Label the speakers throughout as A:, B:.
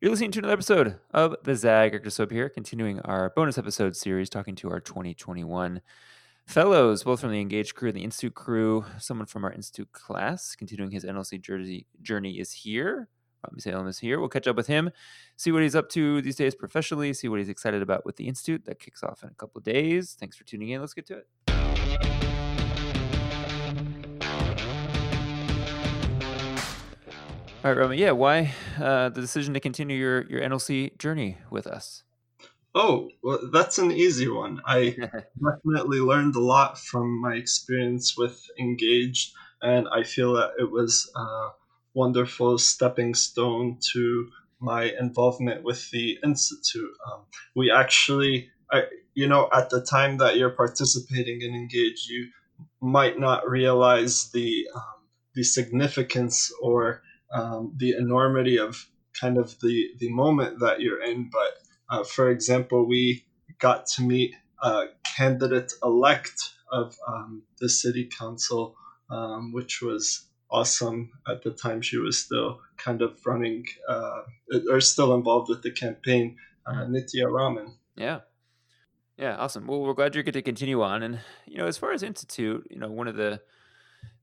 A: You're listening to another episode of the Zag soap here, continuing our bonus episode series talking to our 2021 fellows, both from the Engaged crew and the Institute crew. Someone from our Institute class continuing his NLC jersey journey is here. Rammy Salem is here. We'll catch up with him, see what he's up to these days professionally, see what he's excited about with the Institute. That kicks off in a couple of days. Thanks for tuning in. Let's get to it. All right, Roman. Yeah, why uh, the decision to continue your your NLC journey with us?
B: Oh, well, that's an easy one. I definitely learned a lot from my experience with Engage, and I feel that it was a wonderful stepping stone to my involvement with the Institute. Um, we actually, I, you know, at the time that you're participating in Engage, you might not realize the um, the significance or um, the enormity of kind of the the moment that you're in. But uh, for example, we got to meet a candidate elect of um, the city council, um, which was awesome. At the time, she was still kind of running uh, or still involved with the campaign, uh, Nitya Raman.
A: Yeah. Yeah, awesome. Well, we're glad you get to continue on. And, you know, as far as Institute, you know, one of the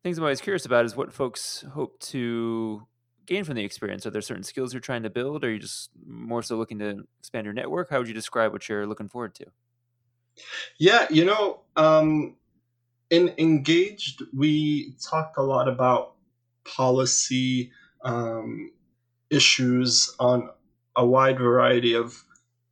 A: things I'm always curious about is what folks hope to gain from the experience? Are there certain skills you're trying to build? Or are you just more so looking to expand your network? How would you describe what you're looking forward to?
B: Yeah, you know, um, in Engaged, we talk a lot about policy um, issues on a wide variety of,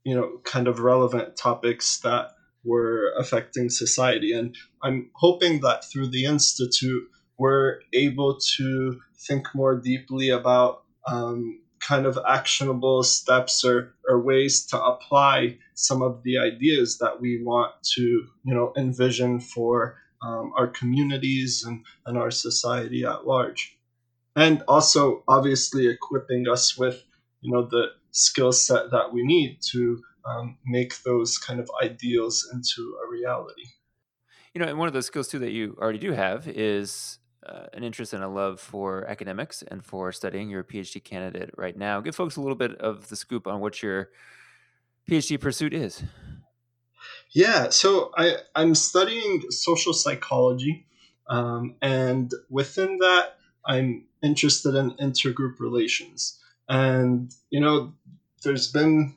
B: you know, kind of relevant topics that were affecting society. And I'm hoping that through the Institute, we're able to think more deeply about um, kind of actionable steps or, or ways to apply some of the ideas that we want to you know envision for um, our communities and, and our society at large. And also obviously equipping us with you know the skill set that we need to um, make those kind of ideals into a reality.
A: You know and one of those skills too that you already do have is uh, an interest and a love for academics and for studying. You're a PhD candidate right now. Give folks a little bit of the scoop on what your PhD pursuit is.
B: Yeah, so I, I'm studying social psychology, um, and within that, I'm interested in intergroup relations. And, you know, there's been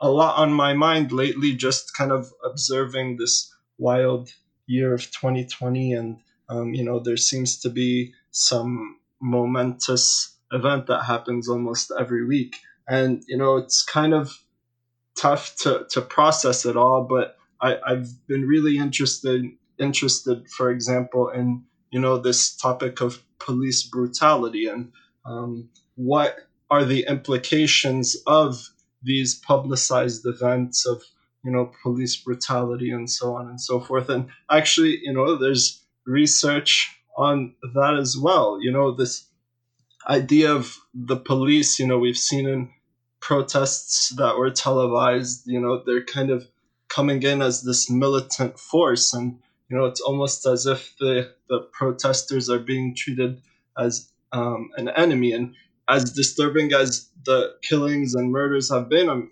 B: a lot on my mind lately, just kind of observing this wild year of 2020 and um, you know, there seems to be some momentous event that happens almost every week. And, you know, it's kind of tough to, to process it all, but I, I've been really interested interested, for example, in, you know, this topic of police brutality and um, what are the implications of these publicized events of you know police brutality and so on and so forth and actually you know there's research on that as well. You know, this idea of the police, you know, we've seen in protests that were televised, you know, they're kind of coming in as this militant force. And, you know, it's almost as if the, the protesters are being treated as um, an enemy. And as disturbing as the killings and murders have been, I'm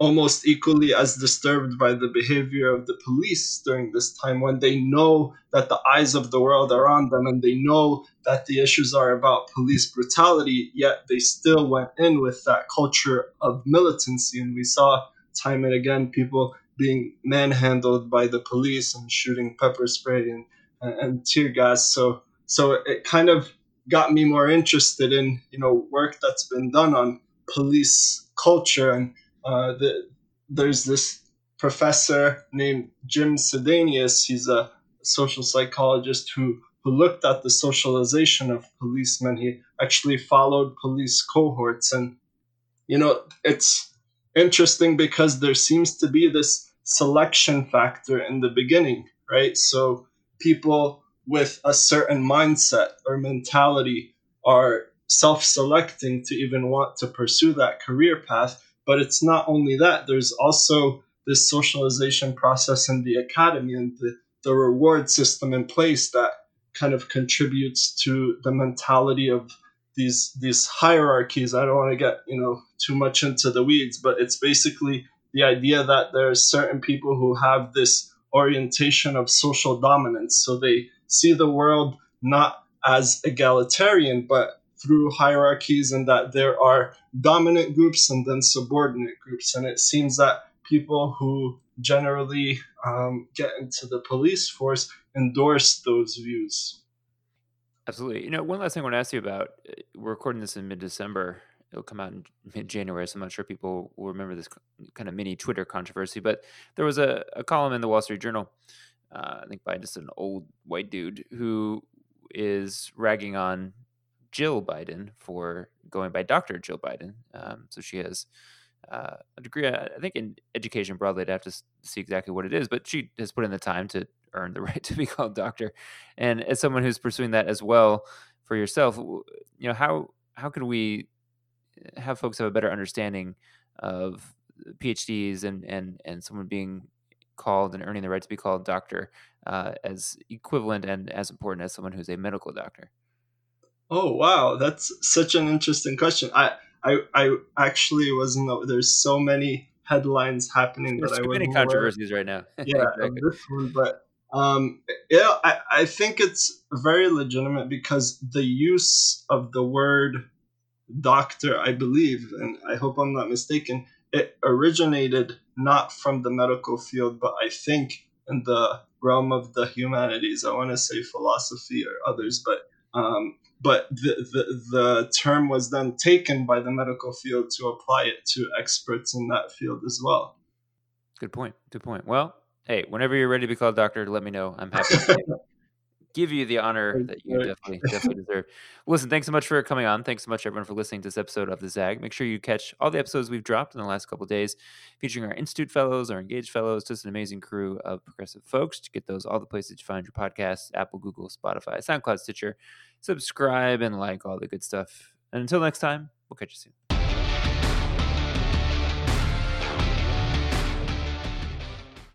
B: almost equally as disturbed by the behavior of the police during this time when they know that the eyes of the world are on them and they know that the issues are about police brutality, yet they still went in with that culture of militancy. And we saw time and again people being manhandled by the police and shooting pepper spray and, and, tear gas. So, so it kind of got me more interested in, you know, work that's been done on police culture and uh, the, there's this professor named Jim Sidanius. He's a social psychologist who who looked at the socialization of policemen. He actually followed police cohorts, and you know it's interesting because there seems to be this selection factor in the beginning, right? So people with a certain mindset or mentality are self-selecting to even want to pursue that career path but it's not only that, there's also this socialization process in the academy and the, the reward system in place that kind of contributes to the mentality of these these hierarchies. I don't want to get you know too much into the weeds, but it's basically the idea that there are certain people who have this orientation of social dominance, so they see the world not as egalitarian, but through hierarchies, and that there are dominant groups and then subordinate groups. And it seems that people who generally um, get into the police force endorse those views.
A: Absolutely. You know, one last thing I want to ask you about. Uh, we're recording this in mid-December. It'll come out in mid-January, so I'm not sure people will remember this kind of mini Twitter controversy. But there was a, a column in the Wall Street Journal, uh, I think by just an old white dude who is ragging on Jill Biden for going by Dr. Jill Biden. Um, so she has uh, a degree, uh, I think, in education broadly. I'd have to see exactly what it is, but she has put in the time to earn the right to be called doctor. And as someone who's pursuing that as well for yourself, you know, how how could we have folks have a better understanding of PhDs and and and someone being called and earning the right to be called doctor uh, as equivalent and as important as someone who's a medical doctor?
B: Oh wow, that's such an interesting question. I I, I actually wasn't. There's so many headlines happening
A: there's
B: that I
A: wasn't. Many controversies right now.
B: yeah, exactly. this one, but um, yeah, I, I think it's very legitimate because the use of the word doctor, I believe, and I hope I'm not mistaken, it originated not from the medical field, but I think in the realm of the humanities. I want to say philosophy or others, but um, but the, the, the term was then taken by the medical field to apply it to experts in that field as well.
A: Good point. Good point. Well, hey, whenever you're ready to be called doctor, let me know. I'm happy to give you the honor that you definitely definitely deserve. Listen, thanks so much for coming on. Thanks so much everyone for listening to this episode of the Zag. Make sure you catch all the episodes we've dropped in the last couple days, featuring our Institute fellows, our engaged fellows, just an amazing crew of progressive folks. To get those all the places you find your podcasts: Apple, Google, Spotify, SoundCloud, Stitcher subscribe, and like all the good stuff. And until next time, we'll catch you soon.